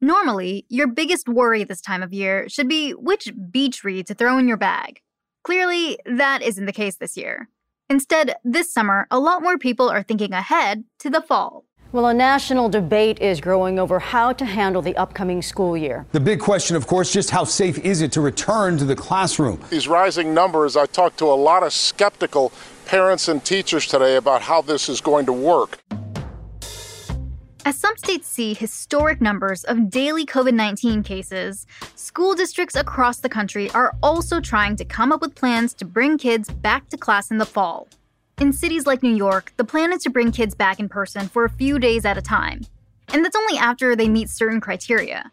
Normally, your biggest worry this time of year should be which beach read to throw in your bag. Clearly, that isn't the case this year. Instead, this summer, a lot more people are thinking ahead to the fall. Well, a national debate is growing over how to handle the upcoming school year. The big question, of course, just how safe is it to return to the classroom? These rising numbers, I talked to a lot of skeptical parents and teachers today about how this is going to work. As some states see historic numbers of daily COVID 19 cases, school districts across the country are also trying to come up with plans to bring kids back to class in the fall. In cities like New York, the plan is to bring kids back in person for a few days at a time, and that's only after they meet certain criteria.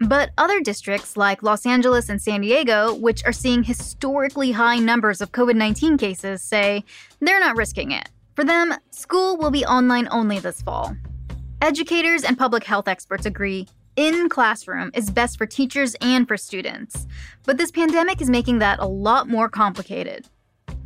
But other districts like Los Angeles and San Diego, which are seeing historically high numbers of COVID 19 cases, say they're not risking it. For them, school will be online only this fall, Educators and public health experts agree in classroom is best for teachers and for students. But this pandemic is making that a lot more complicated.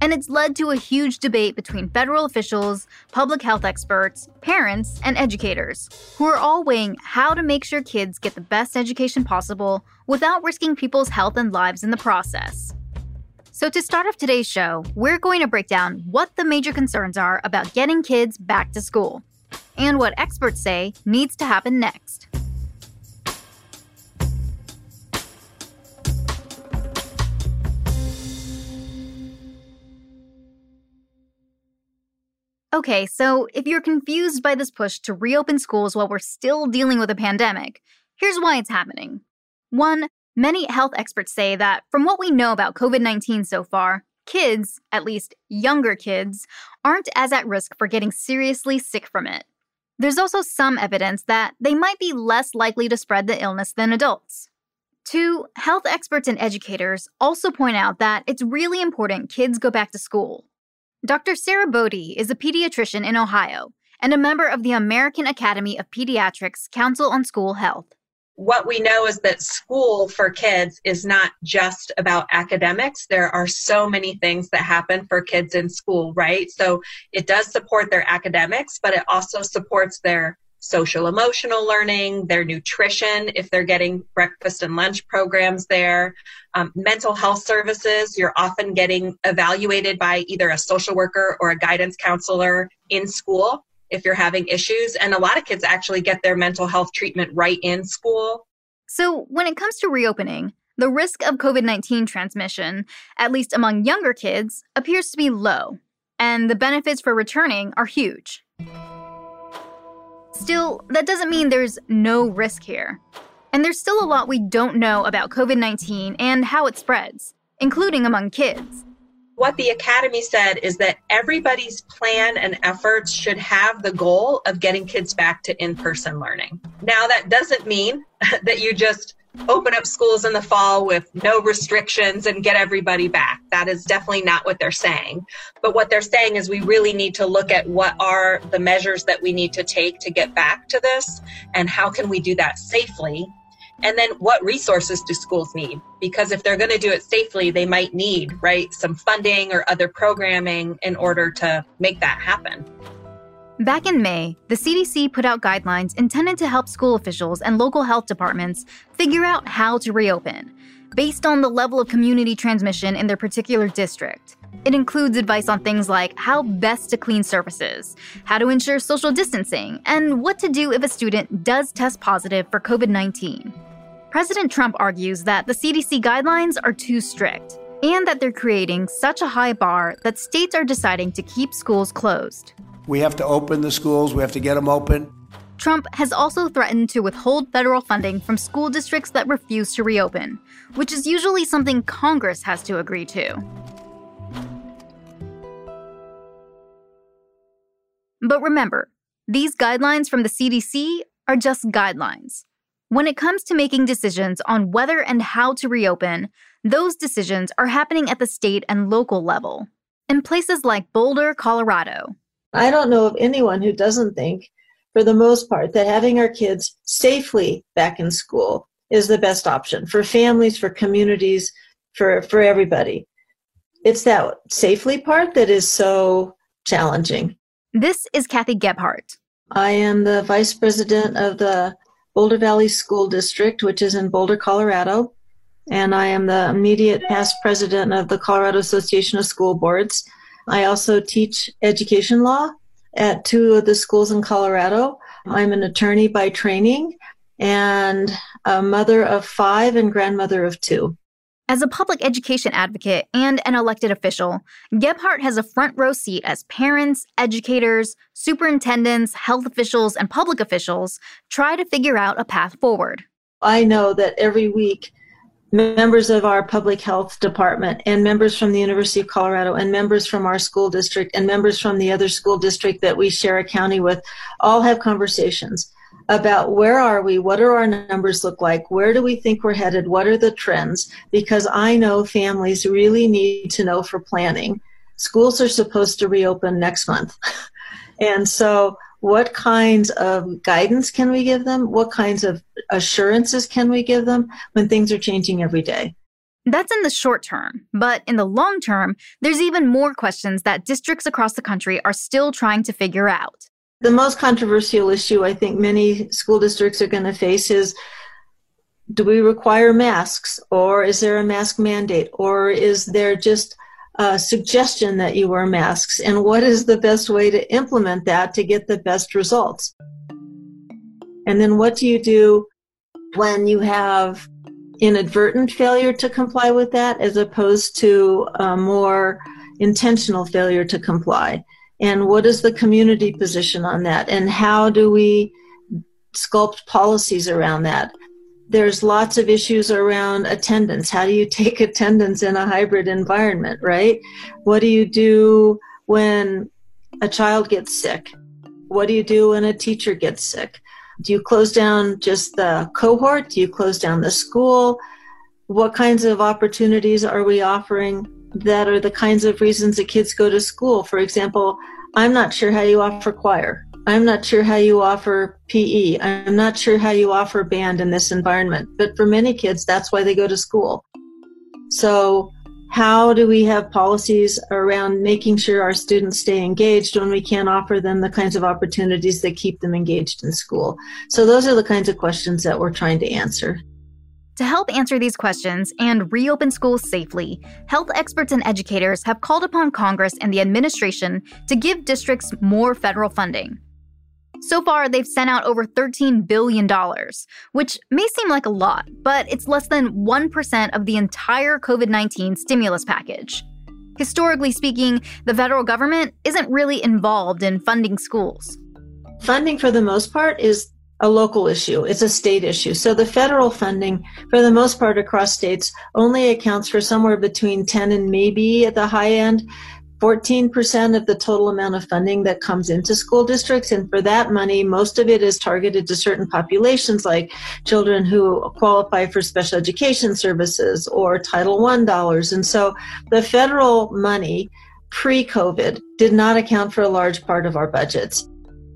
And it's led to a huge debate between federal officials, public health experts, parents, and educators, who are all weighing how to make sure kids get the best education possible without risking people's health and lives in the process. So, to start off today's show, we're going to break down what the major concerns are about getting kids back to school and what experts say needs to happen next. Okay, so if you're confused by this push to reopen schools while we're still dealing with a pandemic, here's why it's happening. One, many health experts say that from what we know about COVID 19 so far, kids, at least younger kids, aren't as at risk for getting seriously sick from it. There's also some evidence that they might be less likely to spread the illness than adults. Two, health experts and educators also point out that it's really important kids go back to school. Dr. Sara Bode is a pediatrician in Ohio and a member of the American Academy of Pediatrics Council on School Health what we know is that school for kids is not just about academics. There are so many things that happen for kids in school, right? So it does support their academics, but it also supports their social emotional learning, their nutrition, if they're getting breakfast and lunch programs there, um, mental health services. You're often getting evaluated by either a social worker or a guidance counselor in school if you're having issues. And a lot of kids actually get their mental health treatment right in school. So, when it comes to reopening, the risk of COVID 19 transmission, at least among younger kids, appears to be low, and the benefits for returning are huge. Still, that doesn't mean there's no risk here. And there's still a lot we don't know about COVID 19 and how it spreads, including among kids what the academy said is that everybody's plan and efforts should have the goal of getting kids back to in-person learning. Now that doesn't mean that you just open up schools in the fall with no restrictions and get everybody back. That is definitely not what they're saying. But what they're saying is we really need to look at what are the measures that we need to take to get back to this and how can we do that safely and then what resources do schools need? Because if they're going to do it safely, they might need, right, some funding or other programming in order to make that happen. Back in May, the CDC put out guidelines intended to help school officials and local health departments figure out how to reopen, based on the level of community transmission in their particular district. It includes advice on things like how best to clean surfaces, how to ensure social distancing, and what to do if a student does test positive for COVID 19. President Trump argues that the CDC guidelines are too strict and that they're creating such a high bar that states are deciding to keep schools closed. We have to open the schools, we have to get them open. Trump has also threatened to withhold federal funding from school districts that refuse to reopen, which is usually something Congress has to agree to. But remember, these guidelines from the CDC are just guidelines. When it comes to making decisions on whether and how to reopen, those decisions are happening at the state and local level. In places like Boulder, Colorado. I don't know of anyone who doesn't think, for the most part, that having our kids safely back in school is the best option for families, for communities, for, for everybody. It's that safely part that is so challenging. This is Kathy Gebhardt. I am the vice president of the Boulder Valley School District, which is in Boulder, Colorado. And I am the immediate past president of the Colorado Association of School Boards. I also teach education law at two of the schools in Colorado. I'm an attorney by training and a mother of five and grandmother of two. As a public education advocate and an elected official, Gebhardt has a front row seat as parents, educators, superintendents, health officials, and public officials try to figure out a path forward. I know that every week, members of our public health department and members from the University of Colorado and members from our school district and members from the other school district that we share a county with all have conversations about where are we, what do our numbers look like, where do we think we're headed, what are the trends, because I know families really need to know for planning. Schools are supposed to reopen next month. and so, what kinds of guidance can we give them? What kinds of assurances can we give them when things are changing every day? That's in the short term, but in the long term, there's even more questions that districts across the country are still trying to figure out. The most controversial issue I think many school districts are going to face is do we require masks or is there a mask mandate or is there just a suggestion that you wear masks and what is the best way to implement that to get the best results? And then what do you do when you have inadvertent failure to comply with that as opposed to a more intentional failure to comply and what is the community position on that? And how do we sculpt policies around that? There's lots of issues around attendance. How do you take attendance in a hybrid environment right? What do you do when a child gets sick? What do you do when a teacher gets sick? Do you close down just the cohort? Do you close down the school? What kinds of opportunities are we offering that are the kinds of reasons that kids go to school. For example, I'm not sure how you offer choir. I'm not sure how you offer PE. I'm not sure how you offer band in this environment. But for many kids, that's why they go to school. So, how do we have policies around making sure our students stay engaged when we can't offer them the kinds of opportunities that keep them engaged in school? So, those are the kinds of questions that we're trying to answer. To help answer these questions and reopen schools safely, health experts and educators have called upon Congress and the administration to give districts more federal funding. So far, they've sent out over $13 billion, which may seem like a lot, but it's less than 1% of the entire COVID 19 stimulus package. Historically speaking, the federal government isn't really involved in funding schools. Funding, for the most part, is a local issue. It's a state issue. So the federal funding, for the most part across states, only accounts for somewhere between 10 and maybe at the high end, 14% of the total amount of funding that comes into school districts. And for that money, most of it is targeted to certain populations like children who qualify for special education services or Title I dollars. And so the federal money pre COVID did not account for a large part of our budgets.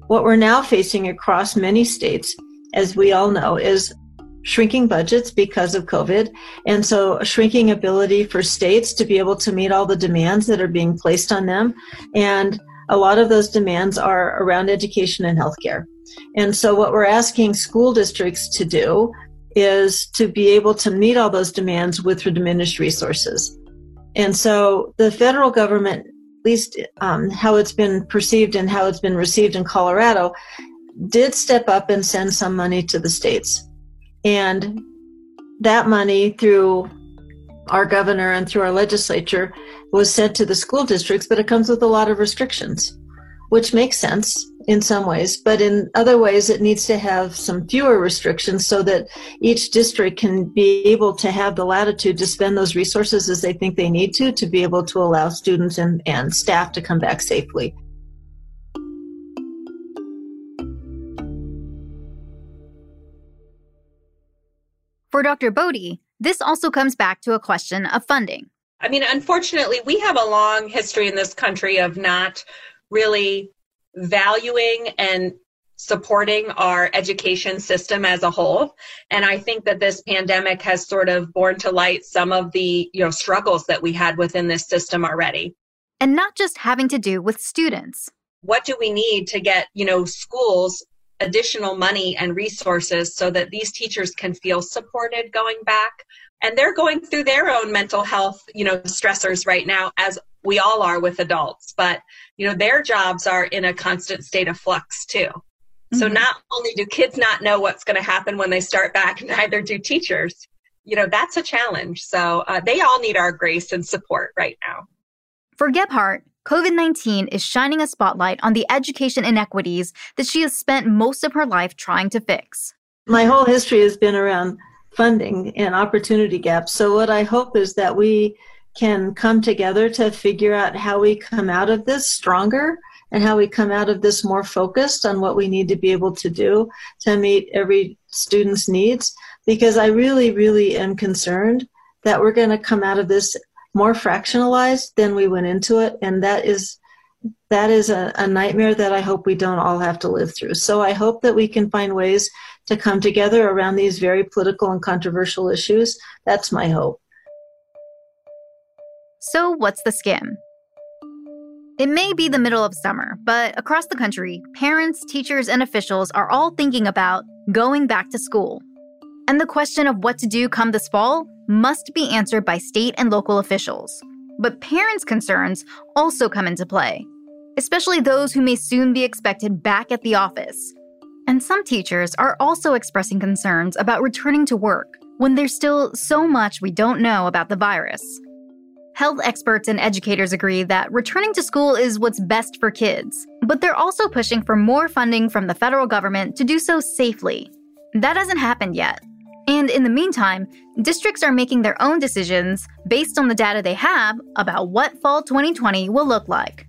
What we're now facing across many states, as we all know, is shrinking budgets because of COVID. And so shrinking ability for states to be able to meet all the demands that are being placed on them. And a lot of those demands are around education and healthcare. And so what we're asking school districts to do is to be able to meet all those demands with diminished resources. And so the federal government least um, how it's been perceived and how it's been received in Colorado, did step up and send some money to the states. And that money, through our governor and through our legislature, was sent to the school districts, but it comes with a lot of restrictions, which makes sense in some ways, but in other ways, it needs to have some fewer restrictions so that each district can be able to have the latitude to spend those resources as they think they need to to be able to allow students and, and staff to come back safely. For Dr. Bode, this also comes back to a question of funding. I mean, unfortunately, we have a long history in this country of not really valuing and supporting our education system as a whole. And i think that this pandemic has sort of borne to light some of the you know struggles that we had within this system already. And not just having to do with students. What do we need to get you know schools additional money and resources so that these teachers can feel supported going back? And they're going through their own mental health you know stressors right now as we all are with adults but you know their jobs are in a constant state of flux too mm-hmm. so not only do kids not know what's going to happen when they start back neither do teachers you know that's a challenge so uh, they all need our grace and support right now for gebhardt COVID 19 is shining a spotlight on the education inequities that she has spent most of her life trying to fix. My whole history has been around funding and opportunity gaps. So, what I hope is that we can come together to figure out how we come out of this stronger and how we come out of this more focused on what we need to be able to do to meet every student's needs. Because I really, really am concerned that we're going to come out of this more fractionalized than we went into it, and that is that is a, a, nightmare that I hope we don't all have to live through. So I hope that we can find ways to come together around these very political and controversial issues. That's my hope. So, what's the skim? It may be the middle of summer, but across the country, parents, teachers, and officials are all thinking about going back to school. And the question of what to do come this fall must be answered by state and local officials. But parents' concerns also come into play, especially those who may soon be expected back at the office. And some teachers are also expressing concerns about returning to work when there's still so much we don't know about the virus. Health experts and educators agree that returning to school is what's best for kids, but they're also pushing for more funding from the federal government to do so safely. That hasn't happened yet. And in the meantime, districts are making their own decisions based on the data they have about what fall 2020 will look like.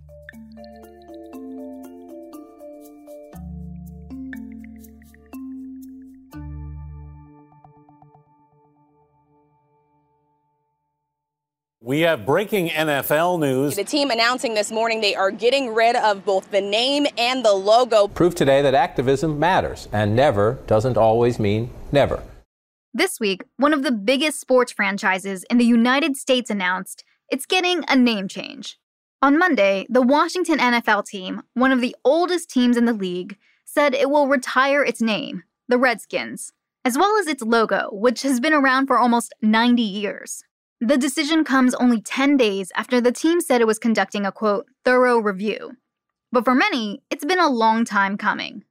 We have breaking NFL news. The team announcing this morning they are getting rid of both the name and the logo. Proof today that activism matters and never doesn't always mean never. This week, one of the biggest sports franchises in the United States announced it's getting a name change. On Monday, the Washington NFL team, one of the oldest teams in the league, said it will retire its name, the Redskins, as well as its logo, which has been around for almost 90 years. The decision comes only 10 days after the team said it was conducting a quote, thorough review. But for many, it's been a long time coming.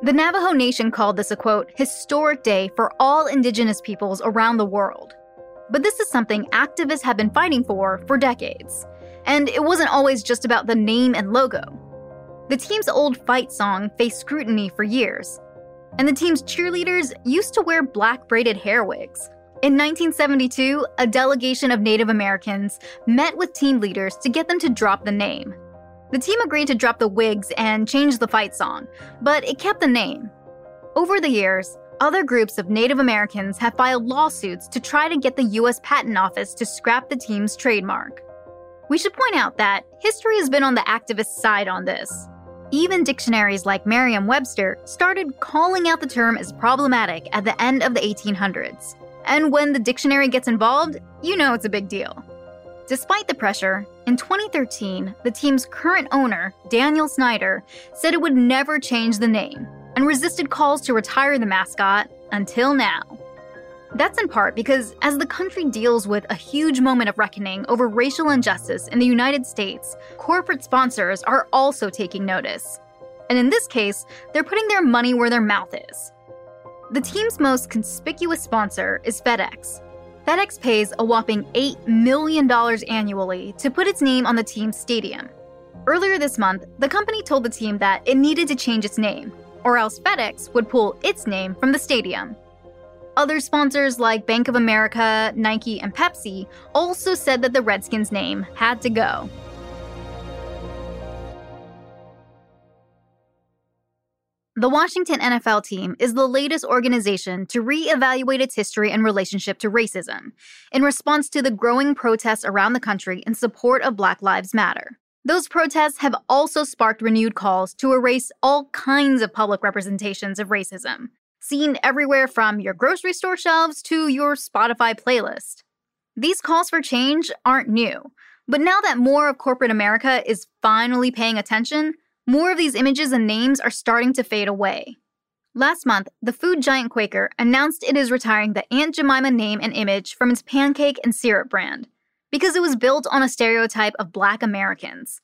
The Navajo Nation called this a quote, historic day for all indigenous peoples around the world. But this is something activists have been fighting for for decades. And it wasn't always just about the name and logo. The team's old fight song faced scrutiny for years. And the team's cheerleaders used to wear black braided hair wigs. In 1972, a delegation of Native Americans met with team leaders to get them to drop the name. The team agreed to drop the wigs and change the fight song, but it kept the name. Over the years, other groups of Native Americans have filed lawsuits to try to get the US Patent Office to scrap the team's trademark. We should point out that history has been on the activist side on this. Even dictionaries like Merriam Webster started calling out the term as problematic at the end of the 1800s. And when the dictionary gets involved, you know it's a big deal. Despite the pressure, in 2013, the team's current owner, Daniel Snyder, said it would never change the name and resisted calls to retire the mascot until now. That's in part because as the country deals with a huge moment of reckoning over racial injustice in the United States, corporate sponsors are also taking notice. And in this case, they're putting their money where their mouth is. The team's most conspicuous sponsor is FedEx, FedEx pays a whopping $8 million annually to put its name on the team's stadium. Earlier this month, the company told the team that it needed to change its name, or else FedEx would pull its name from the stadium. Other sponsors like Bank of America, Nike, and Pepsi also said that the Redskins name had to go. The Washington NFL team is the latest organization to re-evaluate its history and relationship to racism in response to the growing protests around the country in support of Black Lives Matter. Those protests have also sparked renewed calls to erase all kinds of public representations of racism, seen everywhere from your grocery store shelves to your Spotify playlist. These calls for change aren't new, but now that more of corporate America is finally paying attention, more of these images and names are starting to fade away. Last month, the food giant Quaker announced it is retiring the Aunt Jemima name and image from its pancake and syrup brand because it was built on a stereotype of black Americans.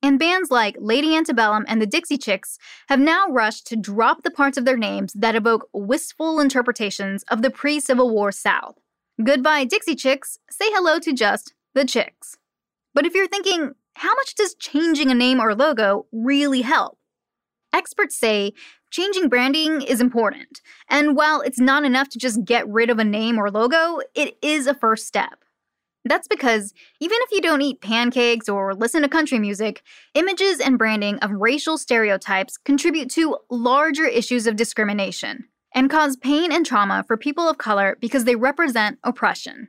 And bands like Lady Antebellum and the Dixie Chicks have now rushed to drop the parts of their names that evoke wistful interpretations of the pre Civil War South. Goodbye, Dixie Chicks. Say hello to just the Chicks. But if you're thinking, how much does changing a name or logo really help? Experts say changing branding is important, and while it's not enough to just get rid of a name or logo, it is a first step. That's because even if you don't eat pancakes or listen to country music, images and branding of racial stereotypes contribute to larger issues of discrimination and cause pain and trauma for people of color because they represent oppression.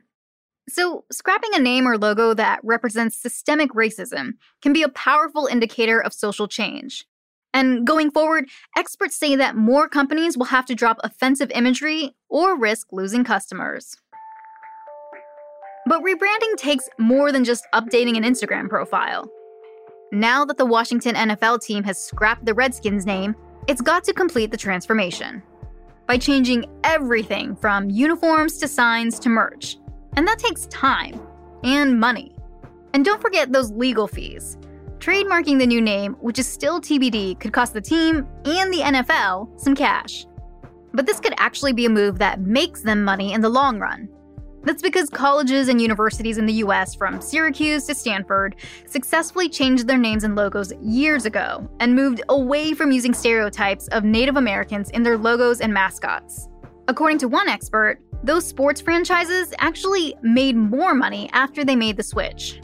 So, scrapping a name or logo that represents systemic racism can be a powerful indicator of social change. And going forward, experts say that more companies will have to drop offensive imagery or risk losing customers. But rebranding takes more than just updating an Instagram profile. Now that the Washington NFL team has scrapped the Redskins name, it's got to complete the transformation by changing everything from uniforms to signs to merch. And that takes time and money. And don't forget those legal fees. Trademarking the new name, which is still TBD, could cost the team and the NFL some cash. But this could actually be a move that makes them money in the long run. That's because colleges and universities in the US, from Syracuse to Stanford, successfully changed their names and logos years ago and moved away from using stereotypes of Native Americans in their logos and mascots. According to one expert, those sports franchises actually made more money after they made the switch.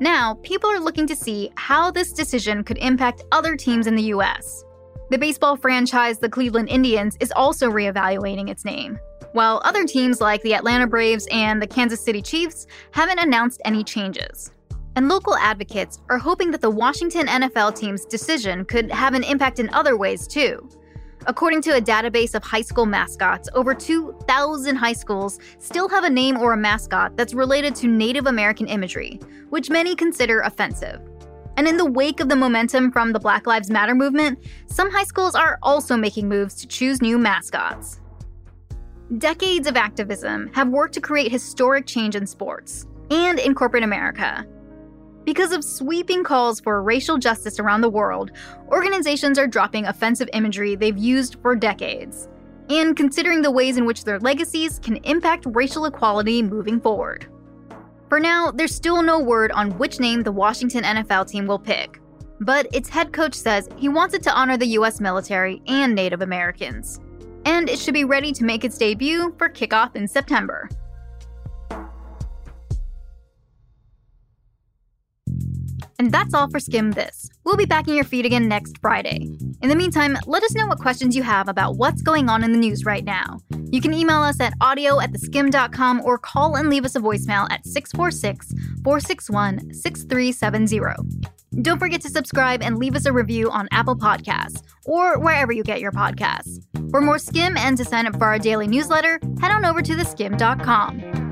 Now, people are looking to see how this decision could impact other teams in the US. The baseball franchise, the Cleveland Indians, is also reevaluating its name while other teams like the Atlanta Braves and the Kansas City Chiefs haven't announced any changes. And local advocates are hoping that the Washington NFL team's decision could have an impact in other ways too. According to a database of high school mascots, over 2,000 high schools still have a name or a mascot that's related to Native American imagery, which many consider offensive. And in the wake of the momentum from the Black Lives Matter movement, some high schools are also making moves to choose new mascots. Decades of activism have worked to create historic change in sports and in corporate America. Because of sweeping calls for racial justice around the world, organizations are dropping offensive imagery they've used for decades, and considering the ways in which their legacies can impact racial equality moving forward. For now, there's still no word on which name the Washington NFL team will pick, but its head coach says he wants it to honor the U.S. military and Native Americans and it should be ready to make its debut for kickoff in September. And that's all for Skimm This. We'll be back in your feed again next Friday. In the meantime, let us know what questions you have about what's going on in the news right now. You can email us at audio at theskimm.com or call and leave us a voicemail at 646 461 6370. Don't forget to subscribe and leave us a review on Apple Podcasts or wherever you get your podcasts. For more Skimm and to sign up for our daily newsletter, head on over to theskimm.com.